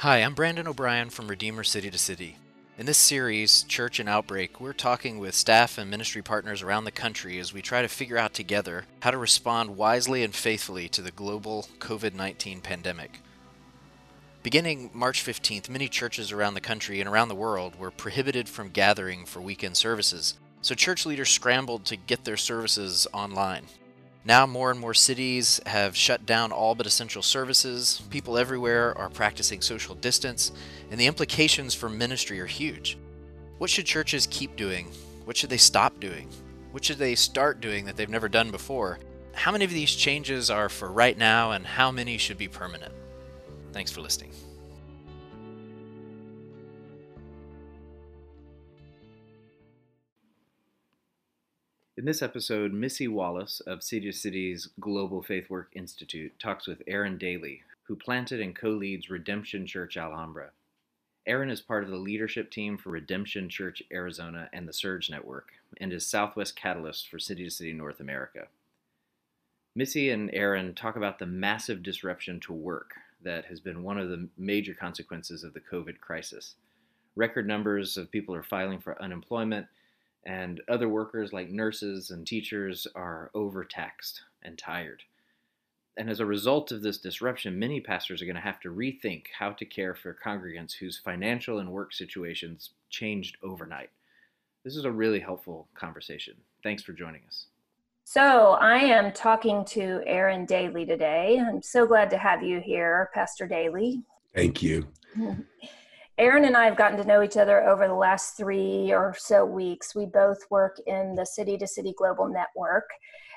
Hi, I'm Brandon O'Brien from Redeemer City to City. In this series, Church in Outbreak, we're talking with staff and ministry partners around the country as we try to figure out together how to respond wisely and faithfully to the global COVID 19 pandemic. Beginning March 15th, many churches around the country and around the world were prohibited from gathering for weekend services, so church leaders scrambled to get their services online. Now, more and more cities have shut down all but essential services. People everywhere are practicing social distance, and the implications for ministry are huge. What should churches keep doing? What should they stop doing? What should they start doing that they've never done before? How many of these changes are for right now, and how many should be permanent? Thanks for listening. In this episode, Missy Wallace of City to City's Global Faith Work Institute talks with Aaron Daly, who planted and co leads Redemption Church Alhambra. Aaron is part of the leadership team for Redemption Church Arizona and the Surge Network, and is Southwest Catalyst for City to City North America. Missy and Aaron talk about the massive disruption to work that has been one of the major consequences of the COVID crisis. Record numbers of people are filing for unemployment and other workers like nurses and teachers are overtaxed and tired. And as a result of this disruption, many pastors are going to have to rethink how to care for congregants whose financial and work situations changed overnight. This is a really helpful conversation. Thanks for joining us. So, I am talking to Aaron Daly today. I'm so glad to have you here, Pastor Daly. Thank you. Aaron and I have gotten to know each other over the last three or so weeks. We both work in the City to City Global Network,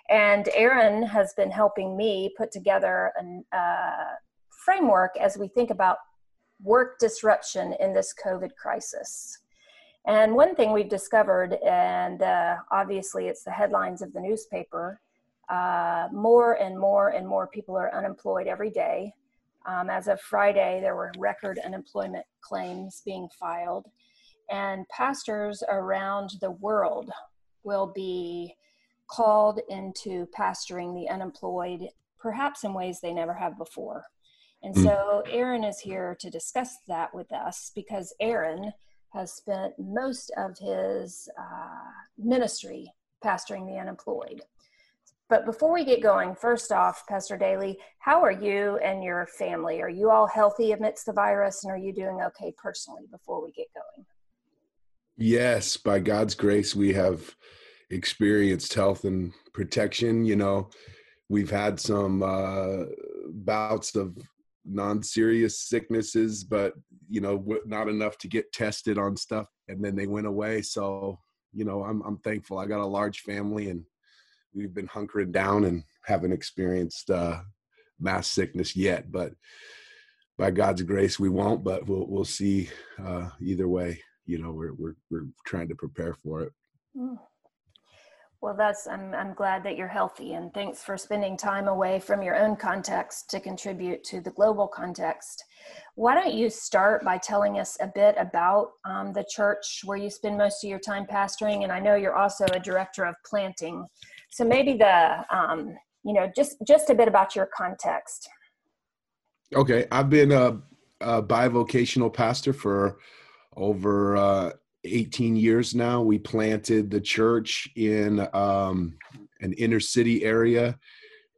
and Aaron has been helping me put together a uh, framework as we think about work disruption in this COVID crisis. And one thing we've discovered, and uh, obviously it's the headlines of the newspaper, uh, more and more and more people are unemployed every day. Um, as of Friday, there were record unemployment claims being filed, and pastors around the world will be called into pastoring the unemployed, perhaps in ways they never have before. And hmm. so, Aaron is here to discuss that with us because Aaron has spent most of his uh, ministry pastoring the unemployed. But before we get going, first off, Pastor Daly, how are you and your family? Are you all healthy amidst the virus and are you doing okay personally before we get going? Yes, by God's grace, we have experienced health and protection. You know, we've had some uh, bouts of non-serious sicknesses, but you know, not enough to get tested on stuff, and then they went away. So, you know, I'm I'm thankful. I got a large family, and we've been hunkering down and haven't experienced uh, mass sickness yet. But by God's grace, we won't. But we'll we'll see. Uh, either way, you know, we're we're we're trying to prepare for it. Mm. Well, that's I'm I'm glad that you're healthy, and thanks for spending time away from your own context to contribute to the global context. Why don't you start by telling us a bit about um, the church where you spend most of your time pastoring, and I know you're also a director of planting. So maybe the um, you know just just a bit about your context. Okay, I've been a, a bivocational pastor for over uh, 18 years now. We planted the church in um, an inner city area.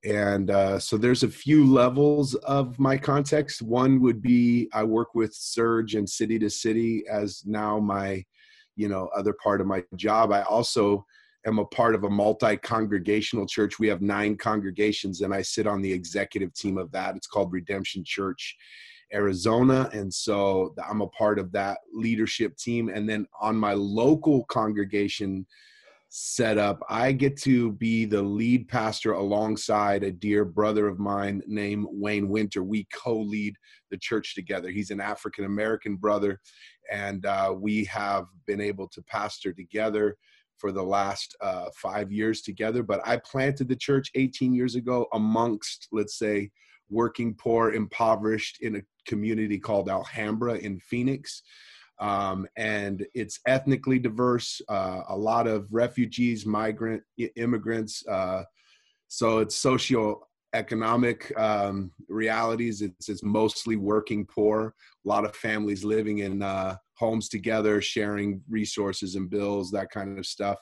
And uh, so there's a few levels of my context. One would be I work with Surge and City to City as now my, you know, other part of my job. I also am a part of a multi-congregational church. We have nine congregations, and I sit on the executive team of that. It's called Redemption Church Arizona. And so I'm a part of that leadership team. And then on my local congregation setup, I get to be the lead pastor alongside a dear brother of mine named Wayne Winter. We co lead the church together. He's an African American brother, and uh, we have been able to pastor together for the last uh, five years together. But I planted the church 18 years ago amongst, let's say, working poor, impoverished in a community called Alhambra in Phoenix. Um, and it's ethnically diverse, uh, a lot of refugees, migrant, immigrants. Uh, so it's socio economic um, realities. It's, it's mostly working poor. A lot of families living in uh, homes together, sharing resources and bills, that kind of stuff.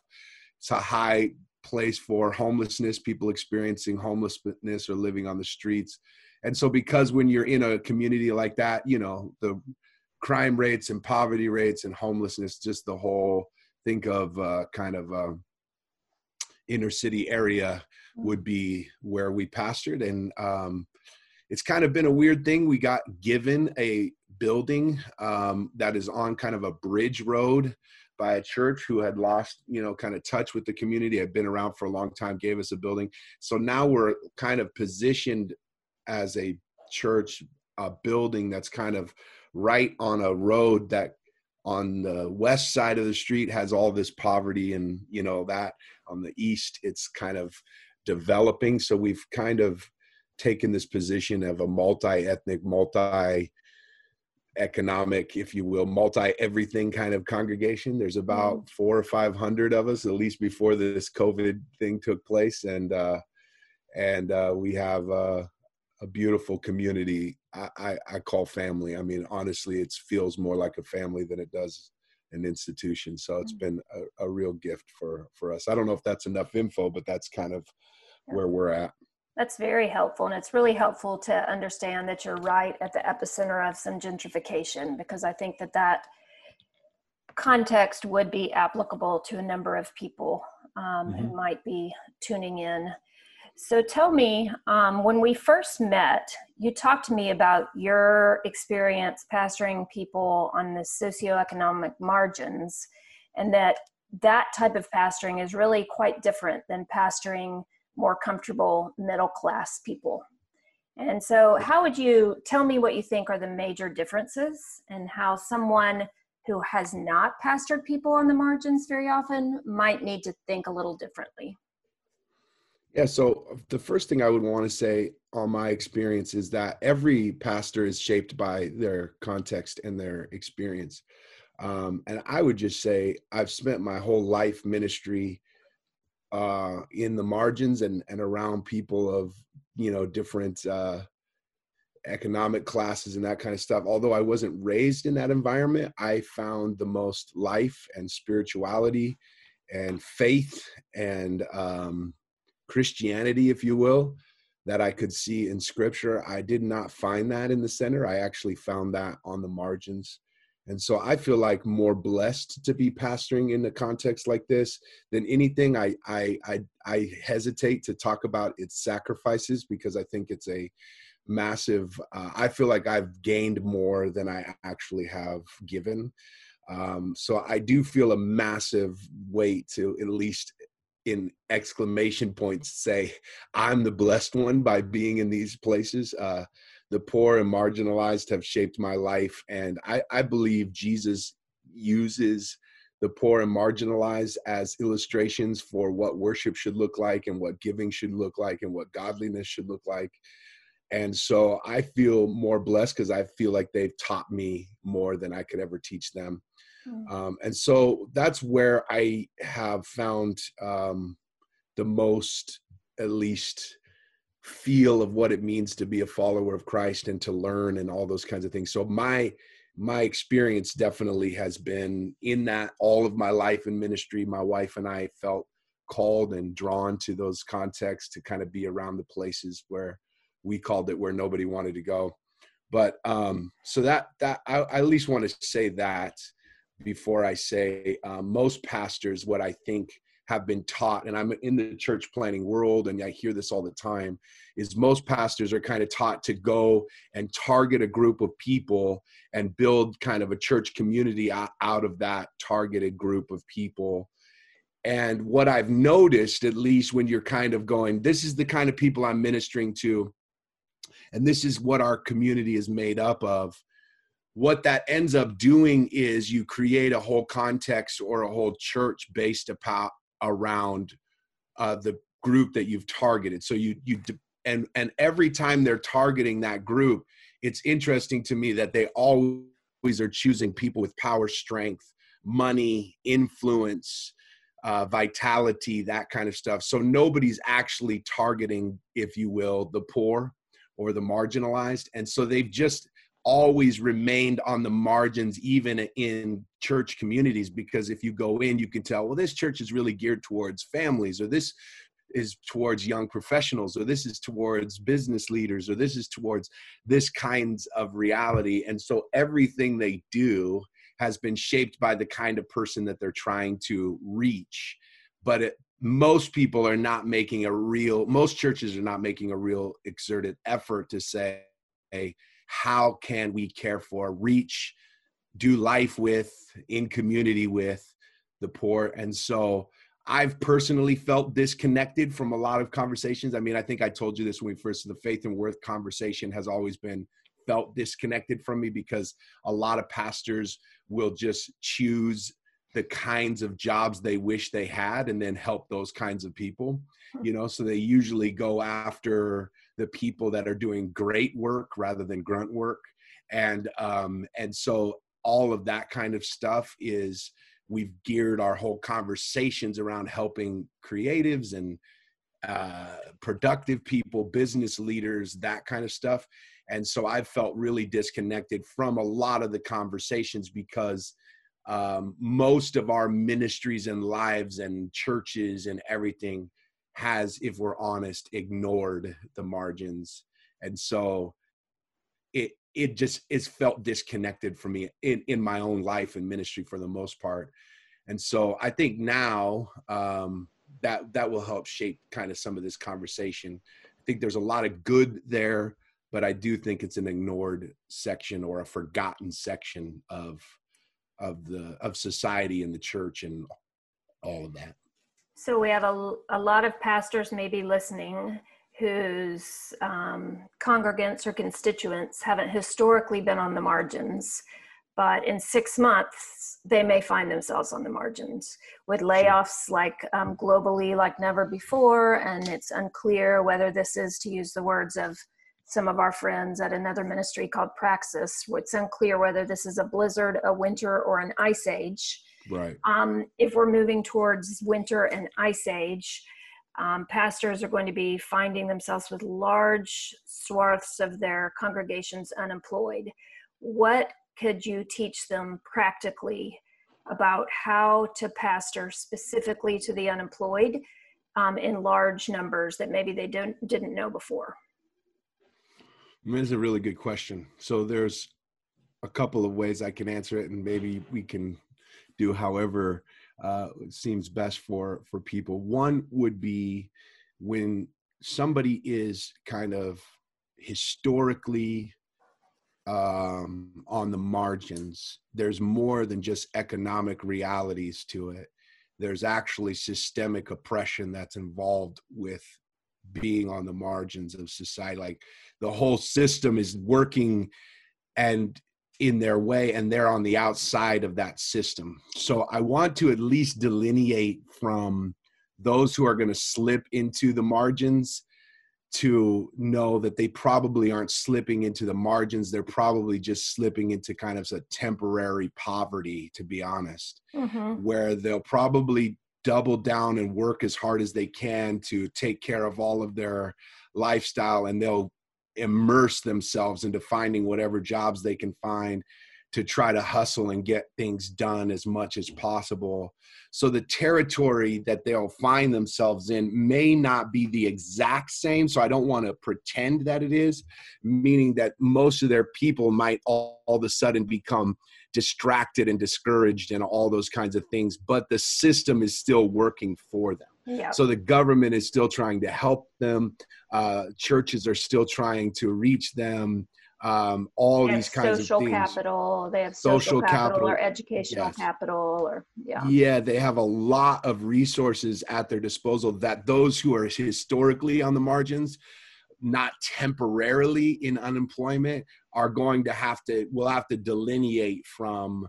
It's a high place for homelessness, people experiencing homelessness or living on the streets. And so, because when you're in a community like that, you know, the crime rates and poverty rates and homelessness, just the whole think of uh, kind of uh, inner city area would be where we pastored. And um, it's kind of been a weird thing. We got given a building um, that is on kind of a bridge road by a church who had lost, you know, kind of touch with the community, had been around for a long time, gave us a building. So now we're kind of positioned as a church, a building that's kind of right on a road that on the west side of the street has all this poverty and you know that. On the east it's kind of developing. So we've kind of taken this position of a multi-ethnic multi economic if you will multi everything kind of congregation. There's about mm. four or five hundred of us at least before this covid thing took place. And uh and uh we have uh a beautiful community I, I, I call family. I mean, honestly, it feels more like a family than it does an institution. So it's mm-hmm. been a, a, real gift for for us. I don't know if that's enough info, but that's kind of yeah. where we're at. That's very helpful, and it's really helpful to understand that you're right at the epicenter of some gentrification because I think that that context would be applicable to a number of people um, mm-hmm. who might be tuning in so tell me, um, when we first met, you talked to me about your experience pastoring people on the socioeconomic margins, and that that type of pastoring is really quite different than pastoring more comfortable middle class people. And so, how would you tell me what you think are the major differences and how someone who has not pastored people on the margins very often might need to think a little differently? Yeah, so the first thing I would want to say on my experience is that every pastor is shaped by their context and their experience. Um, and I would just say I've spent my whole life ministry uh, in the margins and, and around people of, you know, different uh, economic classes and that kind of stuff. Although I wasn't raised in that environment, I found the most life and spirituality and faith and um, Christianity, if you will, that I could see in scripture. I did not find that in the center. I actually found that on the margins. And so I feel like more blessed to be pastoring in a context like this than anything. I I I, I hesitate to talk about its sacrifices because I think it's a massive. Uh, I feel like I've gained more than I actually have given. Um, so I do feel a massive weight to at least in exclamation points say i'm the blessed one by being in these places. Uh, the poor and marginalized have shaped my life and I, I believe jesus uses the poor and marginalized as illustrations for what worship should look like and what giving should look like and what godliness should look like. And so i feel more blessed because i feel like they've taught me more than i could ever teach them Mm. Um, and so that's where I have found um, the most, at least, feel of what it means to be a follower of Christ and to learn and all those kinds of things. So my my experience definitely has been in that all of my life in ministry. My wife and I felt called and drawn to those contexts to kind of be around the places where we called it where nobody wanted to go. But um, so that that I, I at least want to say that before I say uh, most pastors, what I think have been taught, and I'm in the church planting world, and I hear this all the time, is most pastors are kind of taught to go and target a group of people and build kind of a church community out of that targeted group of people. And what I've noticed, at least when you're kind of going, this is the kind of people I'm ministering to, and this is what our community is made up of what that ends up doing is you create a whole context or a whole church based upon around uh, the group that you've targeted so you you and and every time they're targeting that group it's interesting to me that they always are choosing people with power strength money influence uh, vitality, that kind of stuff. So nobody's actually targeting, if you will, the poor or the marginalized. And so they've just always remained on the margins, even in church communities, because if you go in, you can tell, well, this church is really geared towards families, or this is towards young professionals, or this is towards business leaders, or this is towards this kinds of reality. And so everything they do has been shaped by the kind of person that they're trying to reach. But it, most people are not making a real, most churches are not making a real exerted effort to say, hey, how can we care for, reach, do life with, in community with the poor? And so I've personally felt disconnected from a lot of conversations. I mean, I think I told you this when we first, the faith and work conversation has always been felt disconnected from me because a lot of pastors will just choose the kinds of jobs they wish they had and then help those kinds of people hmm. you know so they usually go after the people that are doing great work rather than grunt work. And um and so all of that kind of stuff is we've geared our whole conversations around helping creatives and uh, productive people business leaders that kind of stuff. And so i've felt really disconnected from a lot of the conversations because um, most of our ministries and lives and churches and everything has if we're honest ignored the margins. And so it it just is felt disconnected for me in in my own life and ministry for the most part. And so i think now um that that will help shape kind of some of this conversation. I think there's a lot of good there but I do think it's an ignored section or a forgotten section of of the of society and the church and all of that. So we have a, a lot of pastors maybe listening whose um, congregants or constituents haven't historically been on the margins, but in six months they may find themselves on the margins with layoffs like um, globally like never before, and it's unclear whether this is to use the words of some of our friends at another ministry called Praxis. It's unclear whether this is a blizzard, a winter, or an ice age. Right. Um, if we're moving towards winter and ice age, um, pastors are going to be finding themselves with large swaths of their congregations unemployed. What could you teach them practically about how to pastor specifically to the unemployed um, in large numbers that maybe they don't didn't know before? I mean, a really good question. So there's a couple of ways I can answer it, and maybe we can do however uh, seems best for for people. One would be when somebody is kind of historically um, on the margins. There's more than just economic realities to it. There's actually systemic oppression that's involved with being on the margins of society. Like the whole system is working and in their way and they're on the outside of that system so i want to at least delineate from those who are going to slip into the margins to know that they probably aren't slipping into the margins they're probably just slipping into kind of a temporary poverty to be honest mm-hmm. where they'll probably double down and work as hard as they can to take care of all of their lifestyle and they'll immerse themselves into finding whatever jobs they can find to try to hustle and get things done as much as possible. So the territory that they'll find themselves in may not be the exact same. So I don't want to pretend that it is, meaning that most of their people might all, all of a sudden become distracted and discouraged and all those kinds of things, but the system is still working for them. Yeah. So the government is still trying to help them. Uh, churches are still trying to reach them. Um, all these kinds of things. Social capital. They have social, social capital, capital, or educational yes. capital, or yeah. Yeah, they have a lot of resources at their disposal that those who are historically on the margins, not temporarily in unemployment, are going to have to. Will have to delineate from.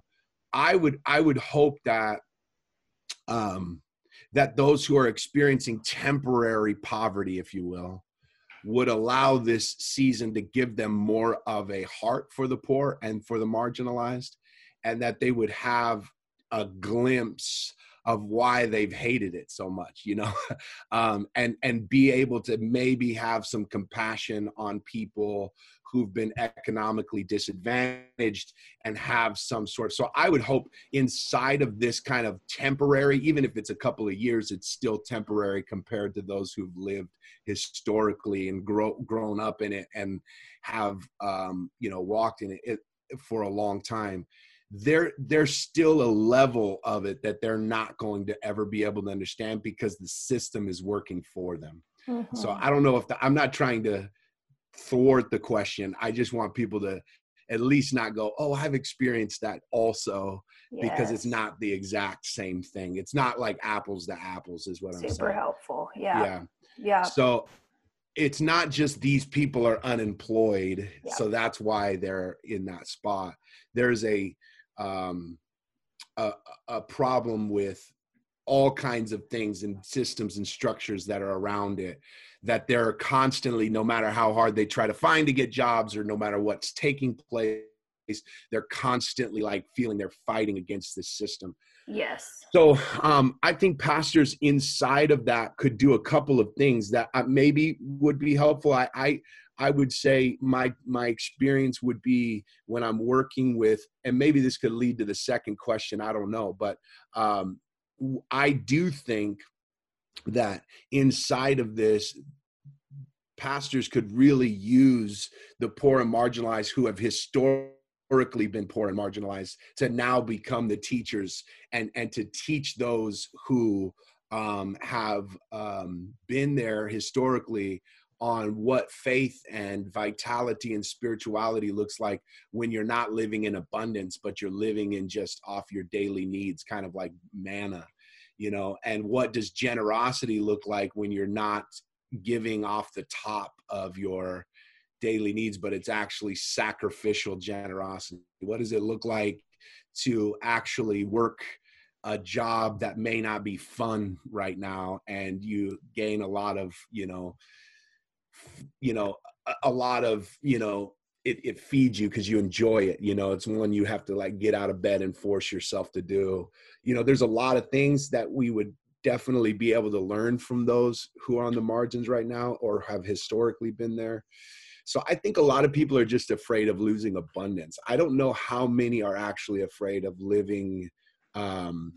I would I would hope that um, that those who are experiencing temporary poverty, if you will, would allow this season to give them more of a heart for the poor and for the marginalized, and that they would have a glimpse of why they've hated it so much you know um, and and be able to maybe have some compassion on people who've been economically disadvantaged and have some sort of so i would hope inside of this kind of temporary even if it's a couple of years it's still temporary compared to those who've lived historically and grow, grown up in it and have um, you know walked in it for a long time there there's still a level of it that they're not going to ever be able to understand because the system is working for them mm-hmm. so i don't know if the, i'm not trying to thwart the question. I just want people to at least not go, oh, I've experienced that also, yes. because it's not the exact same thing. It's not like apples to apples, is what Super I'm saying. Super helpful. Yeah. Yeah. Yeah. So it's not just these people are unemployed, yeah. so that's why they're in that spot. There's a um a, a problem with all kinds of things and systems and structures that are around it that they're constantly no matter how hard they try to find to get jobs or no matter what's taking place they're constantly like feeling they're fighting against this system. Yes. So um, i think pastors inside of that could do a couple of things that uh, maybe would be helpful. I, I i would say my my experience would be when i'm working with and maybe this could lead to the second question i don't know but um, i do think that inside of this pastors could really use the poor and marginalized who have historically been poor and marginalized to now become the teachers and and to teach those who um, have um, been there historically on what faith and vitality and spirituality looks like when you're not living in abundance but you're living in just off your daily needs kind of like manna you know? And what does generosity look like when you're not giving off the top of your daily needs but it's actually sacrificial generosity. What does it look like to actually work a job that may not be fun right now and you gain a lot of you know you know a, lot of you know it, it feeds you because you enjoy it you know? It's one you have to like get out of bed and force yourself to do. You know there's a lot of things that we would definitely be able to learn from those who are on the margins right now or have historically been there. So i think a lot of people are just afraid of losing abundance. I don't know how many are actually afraid of living um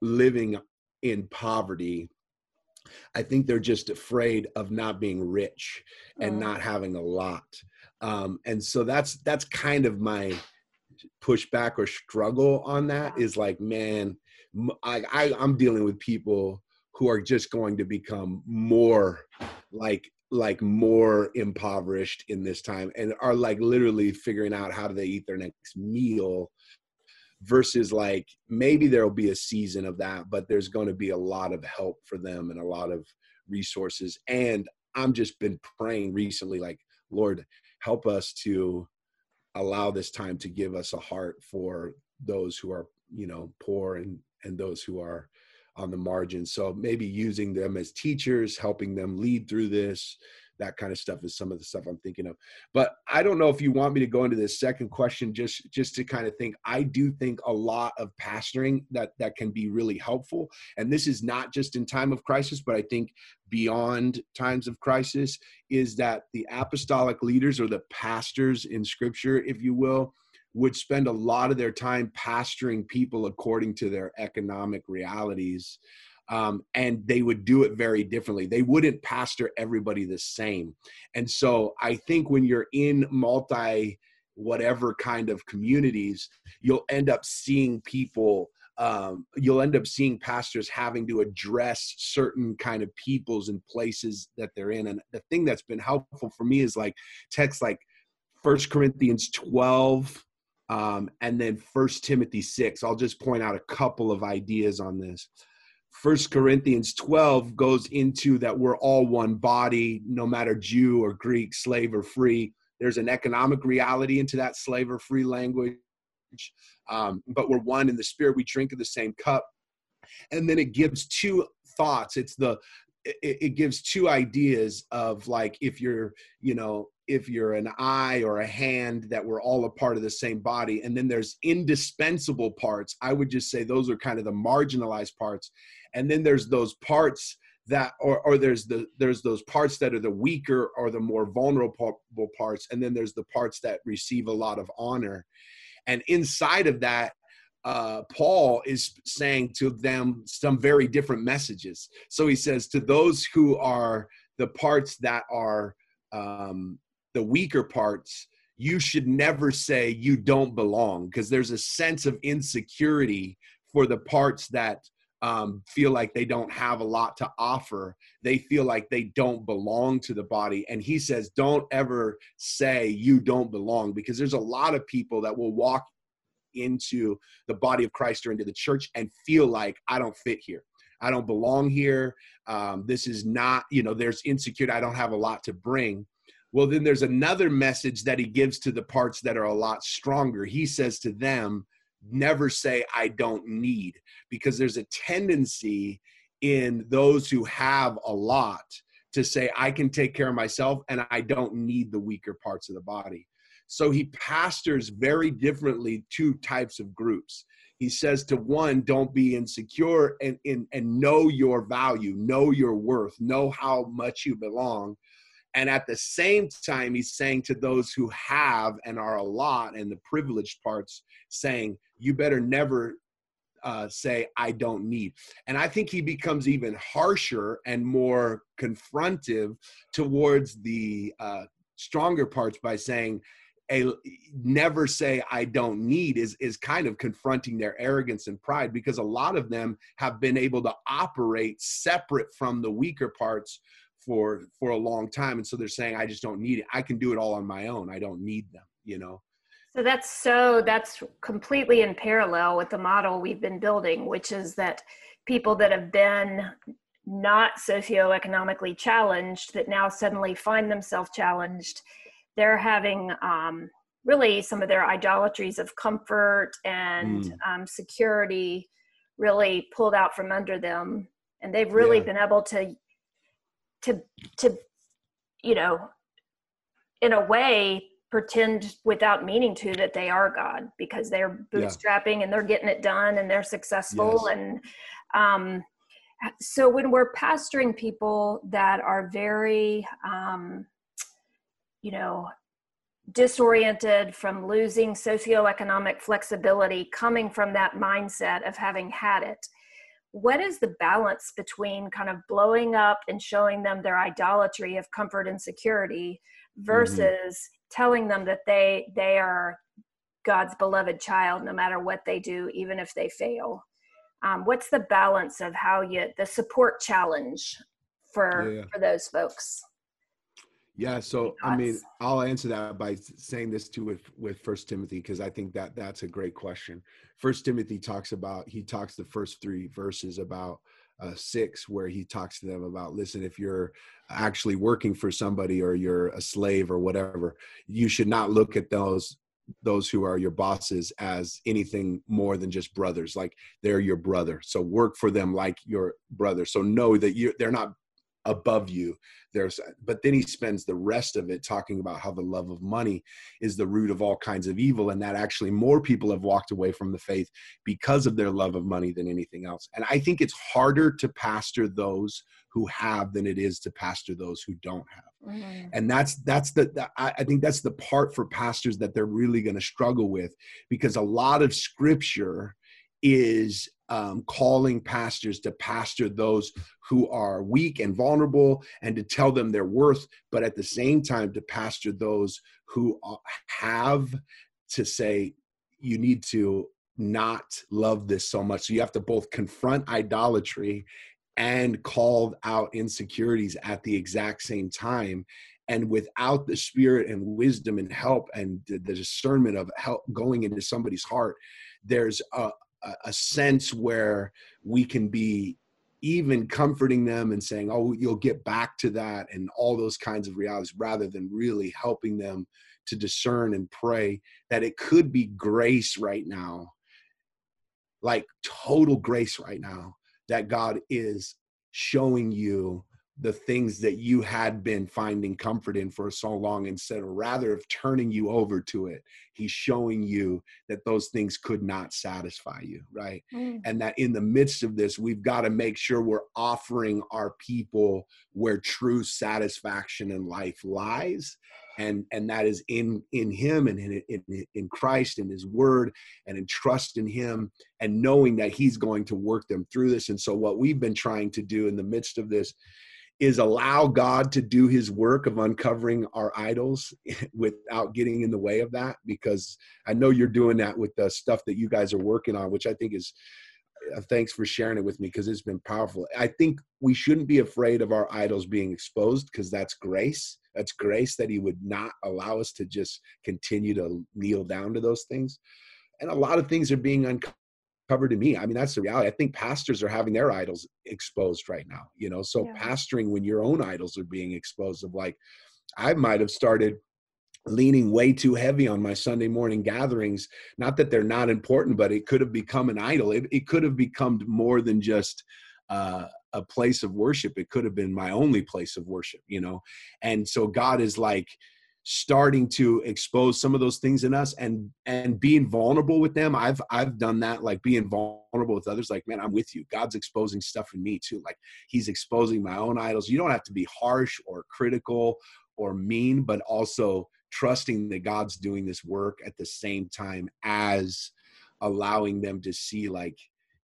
living in poverty. I think they're just afraid of not being rich and not having a lot. Um, and so that's that's kind of my pushback or struggle on that is like, man, I, I I'm dealing with people who are just going to become more like like more impoverished in this time and are like literally figuring out how do they eat their next meal versus like maybe there'll be a season of that but there's going to be a lot of help for them and a lot of resources. And i'm just been praying recently like lord help us to allow this time to give us a heart for those who are you know poor and and those who are on the margins so maybe using them as teachers helping them lead through this that kind of stuff is some of the stuff i'm thinking of. But i don't know if you want me to go into this second question just just to kind of think. I do think a lot of pastoring that that can be really helpful. And this is not just in time of crisis but i think beyond times of crisis is that the apostolic leaders or the pastors in scripture if you will would spend a lot of their time pastoring people according to their economic realities um, and they would do it very differently. They wouldn't pastor everybody the same. And so I think when you're in multi whatever kind of communities, you'll end up seeing people. Um, you'll end up seeing pastors having to address certain kind of peoples and places that they're in. And the thing that's been helpful for me is like texts like First Corinthians 12 um, and then First Timothy 6. I'll just point out a couple of ideas on this. First Corinthians 12 goes into that we're all one body, no matter Jew or Greek, slave or free. There's an economic reality into that slave or free language, um, but we're one in the spirit. We drink of the same cup. And then it gives two thoughts. It's the it, it gives two ideas of like if you're you know if you're an eye or a hand that we're all a part of the same body and then there's indispensable parts i would just say those are kind of the marginalized parts and then there's those parts that or, or there's the there's those parts that are the weaker or the more vulnerable parts and then there's the parts that receive a lot of honor and inside of that uh, Paul is saying to them some very different messages. So he says to those who are the parts that are um, the weaker parts, you should never say you don't belong because there's a sense of insecurity for the parts that um, feel like they don't have a lot to offer. They feel like they don't belong to the body. And he says, don't ever say you don't belong because there's a lot of people that will walk into the body of Christ or into the church and feel like I don't fit here. I don't belong here. Um, this is not, you know, there's insecurity. I don't have a lot to bring. Well, then there's another message that he gives to the parts that are a lot stronger. He says to them, never say, I don't need, because there's a tendency in those who have a lot to say, I can take care of myself and I don't need the weaker parts of the body. So he pastors very differently two types of groups. He says to one, don't be insecure and, and, and know your value, know your worth, know how much you belong. And at the same time, he's saying to those who have and are a lot and the privileged parts, saying, you better never uh, say, I don't need. And I think he becomes even harsher and more confrontive towards the uh, stronger parts by saying, a never say I don't need is is kind of confronting their arrogance and pride because a lot of them have been able to operate separate from the weaker parts for for a long time and so they're saying I just don't need it. I can do it all on my own. I don't need them, you know. So that's so that's completely in parallel with the model we've been building, which is that people that have been not socioeconomically challenged that now suddenly find themselves challenged they're having um, really some of their idolatries of comfort and mm. um, security really pulled out from under them and they've really yeah. been able to to to you know in a way pretend without meaning to that they are god because they're bootstrapping yeah. and they're getting it done and they're successful yes. and um so when we're pastoring people that are very um you know, disoriented from losing socioeconomic flexibility coming from that mindset of having had it what is the balance between kind of blowing up and showing them their idolatry of comfort and security mm-hmm. versus mm-hmm. telling them that they they are god's beloved child no matter what they do even if they fail um, what's the balance of how you the support challenge for yeah, yeah. for those folks yeah, so I mean, I'll answer that by saying this too with with First Timothy because I think that that's a great question. First Timothy talks about he talks the first three verses about uh, six where he talks to them about listen if you're actually working for somebody or you're a slave or whatever you should not look at those those who are your bosses as anything more than just brothers like they're your brother. So work for them like your brother. So know that you they're not above you there's but then he spends the rest of it talking about how the love of money is the root of all kinds of evil and that actually more people have walked away from the faith because of their love of money than anything else and i think it's harder to pastor those who have than it is to pastor those who don't have mm-hmm. and that's that's the, the i think that's the part for pastors that they're really going to struggle with because a lot of scripture is um, calling pastors to pastor those who are weak and vulnerable and to tell them their worth, but at the same time to pastor those who have to say, you need to not love this so much. So you have to both confront idolatry and call out insecurities at the exact same time and without the spirit and wisdom and help and the, discernment of help going into somebody's heart there's a, a sense where we can be even comforting them and saying, oh, you'll get back to that and all those kinds of realities rather than really helping them to discern and pray that it could be grace right now, like total grace right now, that God is showing you the things that you had been finding comfort in for so long instead of rather of turning you over to it he's showing you that those things could not satisfy you right mm. and that in the midst of this we've got to make sure we're offering our people where true satisfaction in life lies and and that is in in him and in, in in christ and his word and in trust in him and knowing that he's going to work them through this and so what we've been trying to do in the midst of this is allow god to do his work of uncovering our idols without getting in the way of that because i know you're doing that with the stuff that you guys are working on which i think is uh, thanks for sharing it with me because it's been powerful. I think we shouldn't be afraid of our idols being exposed because that's grace. That's grace that He would not allow us to just continue to kneel down to those things. And a lot of things are being uncovered to me. I mean, that's the reality. I think pastors are having their idols exposed right now, you know. So, yeah. pastoring when your own idols are being exposed, of like, I might have started leaning way too heavy on my Sunday morning gatherings. Not that they're not important, but it could have become an idol. It, it could have become more than just uh, a place of worship. It could have been my only place of worship, you know? And so God is like, starting to expose some of those things in us and and being vulnerable with them. I've i've done that like being vulnerable with others like man i'm with you. God's exposing stuff in me too. Like he's exposing my own idols. You don't have to be harsh or critical or mean but also trusting that God's doing this work at the same time as allowing them to see like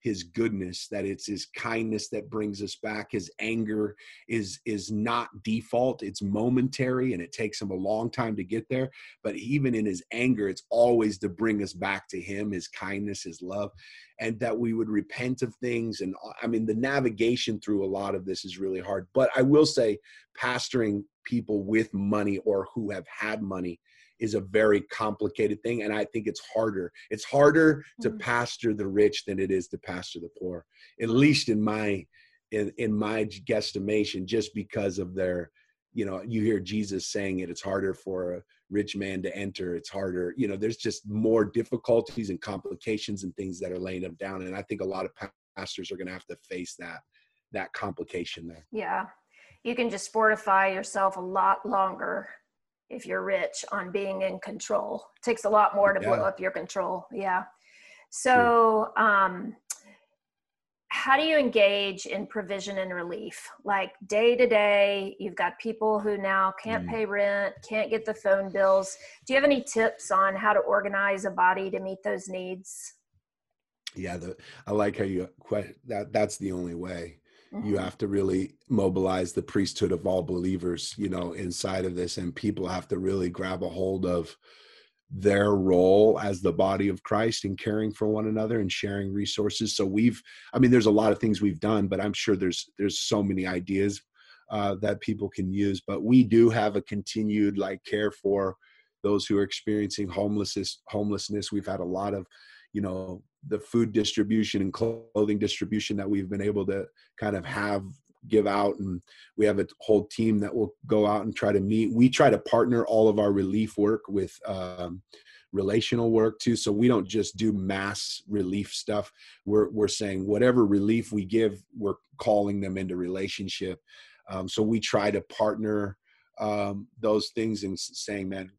his goodness that it's his kindness that brings us back. His anger is is not default. It's momentary and it takes him a long time to get there. But even in his anger it's always to bring us back to him his kindness his love and that we would repent of things. And uh, i mean the navigation through a lot of this is really hard. But i will say pastoring people with money or who have had money is a very complicated thing and i think it's harder. It's harder to mm-hmm. pastor the rich than it is to pastor the poor at least in my in in my guesstimation just because of their you know you hear jesus saying it it's harder for a rich man to enter it's harder you know there's just more difficulties and complications and things that are laying them down and i think a lot of pastors are going to have to face that that complication there. Yeah. You can just fortify yourself a lot longer if you're rich on being in control. It takes a lot more to yeah. blow up your control. Yeah. So, um, how do you engage in provision and relief? Like day to day, you've got people who now can't mm. pay rent, can't get the phone bills. Do you have any tips on how to organize a body to meet those needs? Yeah, the, I like how you that. That's the only way mm-hmm. you have to really mobilize the priesthood of all believers you know inside of this and people have to really grab a hold of their role as the body of Christ in caring for one another and sharing resources. So we've, I mean, there's a lot of things we've done, but I'm sure there's there's so many ideas uh, that people can use. But we do have a continued like care for those who are experiencing homelessness. Homelessness. We've had a lot of, you know, the food distribution and clothing distribution that we've been able to kind of have give out. And we have a whole team that will go out and try to meet. We try to partner all of our relief work with um, relational work too. So we don't just do mass relief stuff. We're we're saying whatever relief we give we're calling them into relationship. Um, so we try to partner um, those things and saying man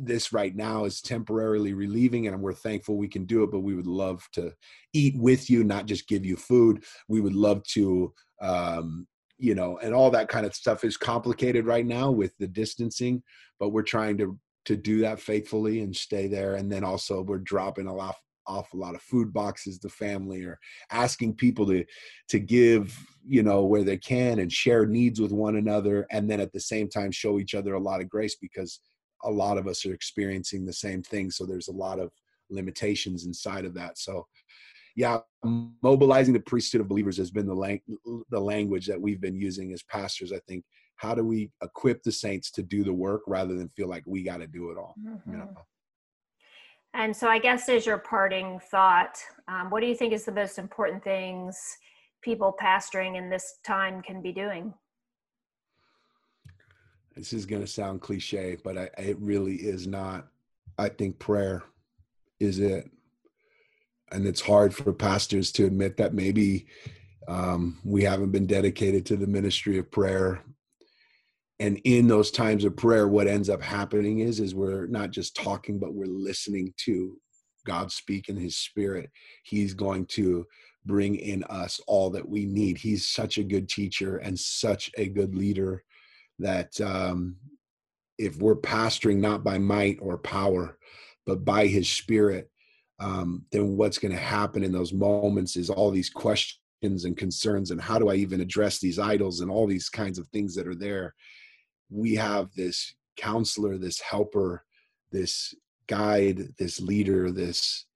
this right now is temporarily relieving and we're thankful we can do it but we would love to eat with you not just give you food. We would love to um, you know and all that kind of stuff is complicated right now with the distancing but we're trying to to do that faithfully and stay there. And then also we're dropping a lot off a lot of food boxes. To family or asking people to to give you know where they can and share needs with one another and then at the same time show each other a lot of grace because a lot of us are experiencing the same thing. So there's a lot of limitations inside of that. So yeah, mobilizing the priesthood of believers has been the lang- the language that we've been using as pastors. I think how do we equip the saints to do the work rather than feel like we got to do it all? Mm-hmm. You know? And so, I guess as your parting thought, um, what do you think is the most important things people pastoring in this time can be doing? This is going to sound cliche, but I, it really is not. I think prayer is it. And it's hard for pastors to admit that maybe Um, we haven't been dedicated to the ministry of prayer. And in those times of prayer, what ends up happening is, is we're not just talking, but we're listening to God speak in his spirit. He's going to bring in us all that we need. He's such a good teacher and such a good leader that um, if we're pastoring not by might or power, but by his spirit, um, then what's going to happen in those moments is all these questions and concerns and how do I even address these idols and all these kinds of things that are there. We have this counselor, this helper, this guide, this leader, this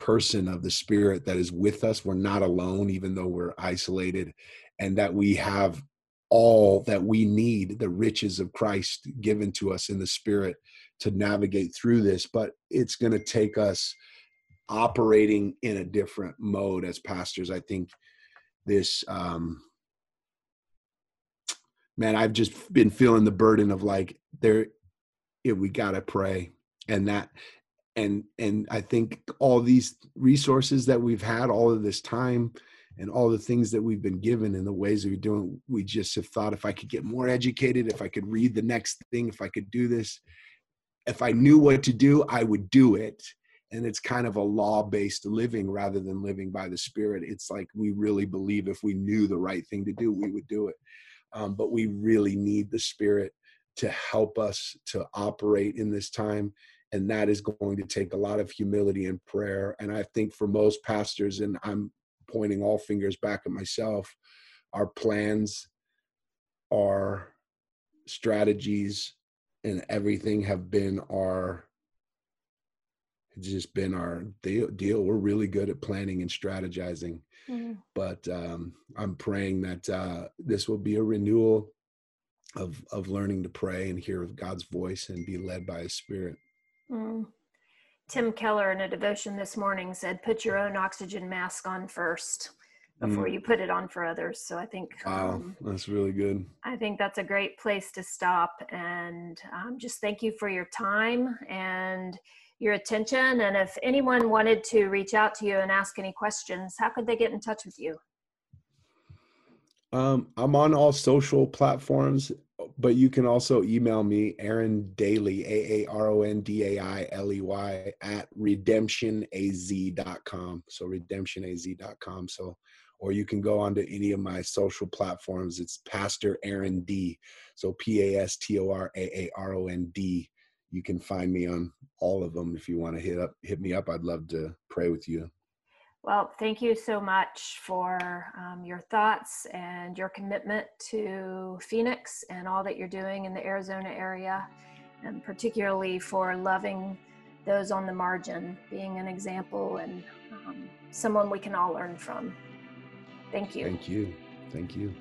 person of the spirit that is with us. We're not alone, even though we're isolated, and that we have all that we need, the riches of Christ given to us in the Spirit to navigate through this. But it's going to take us operating in a different mode as pastors. I think this, um, man, I've just been feeling the burden of like, there, yeah, we got to pray. And that, and, and I think all these resources that we've had all of this time, and all the things that we've been given and the ways that we're doing we just have thought if i could get more educated if i could read the next thing if i could do this if i knew what to do i would do it. And it's kind of a law based living rather than living by the spirit. It's like we really believe if we knew the right thing to do we would do it. Um, but we really need the spirit to help us to operate in this time and that is going to take a lot of humility and prayer. And i think for most pastors and i'm pointing all fingers back at myself our plans our strategies and everything have been our it's just been our deal, deal. we're really good at planning and strategizing mm-hmm. but um, i'm praying that uh, this will be a renewal of of learning to pray and hear god's voice and be led by his spirit mm. Tim Keller in a devotion this morning said, "Put your own oxygen mask on first before mm. you put it on for others." So I think wow, um, that's really good. I think that's a great place to stop, and um, just thank you for your time and your attention. And if anyone wanted to reach out to you and ask any questions, how could they get in touch with you? Um, I'm on all social platforms but you can also email me aaron dailey a-a-r-o-n-d-a-i-l-e-y at redemptionaz.com so redemptionaz.com so or you can go onto any of my social platforms. It's pastor aaron d. So p-a-s-t-o-r-a-a-r-o-n-d you can find me on all of them if you want to hit up hit me up. I'd love to pray with you well, thank you so much for um, your thoughts and your commitment to Phoenix and all that you're doing in the Arizona area, and particularly for loving those on the margin, being an example and um, someone we can all learn from. Thank you. Thank you. Thank you.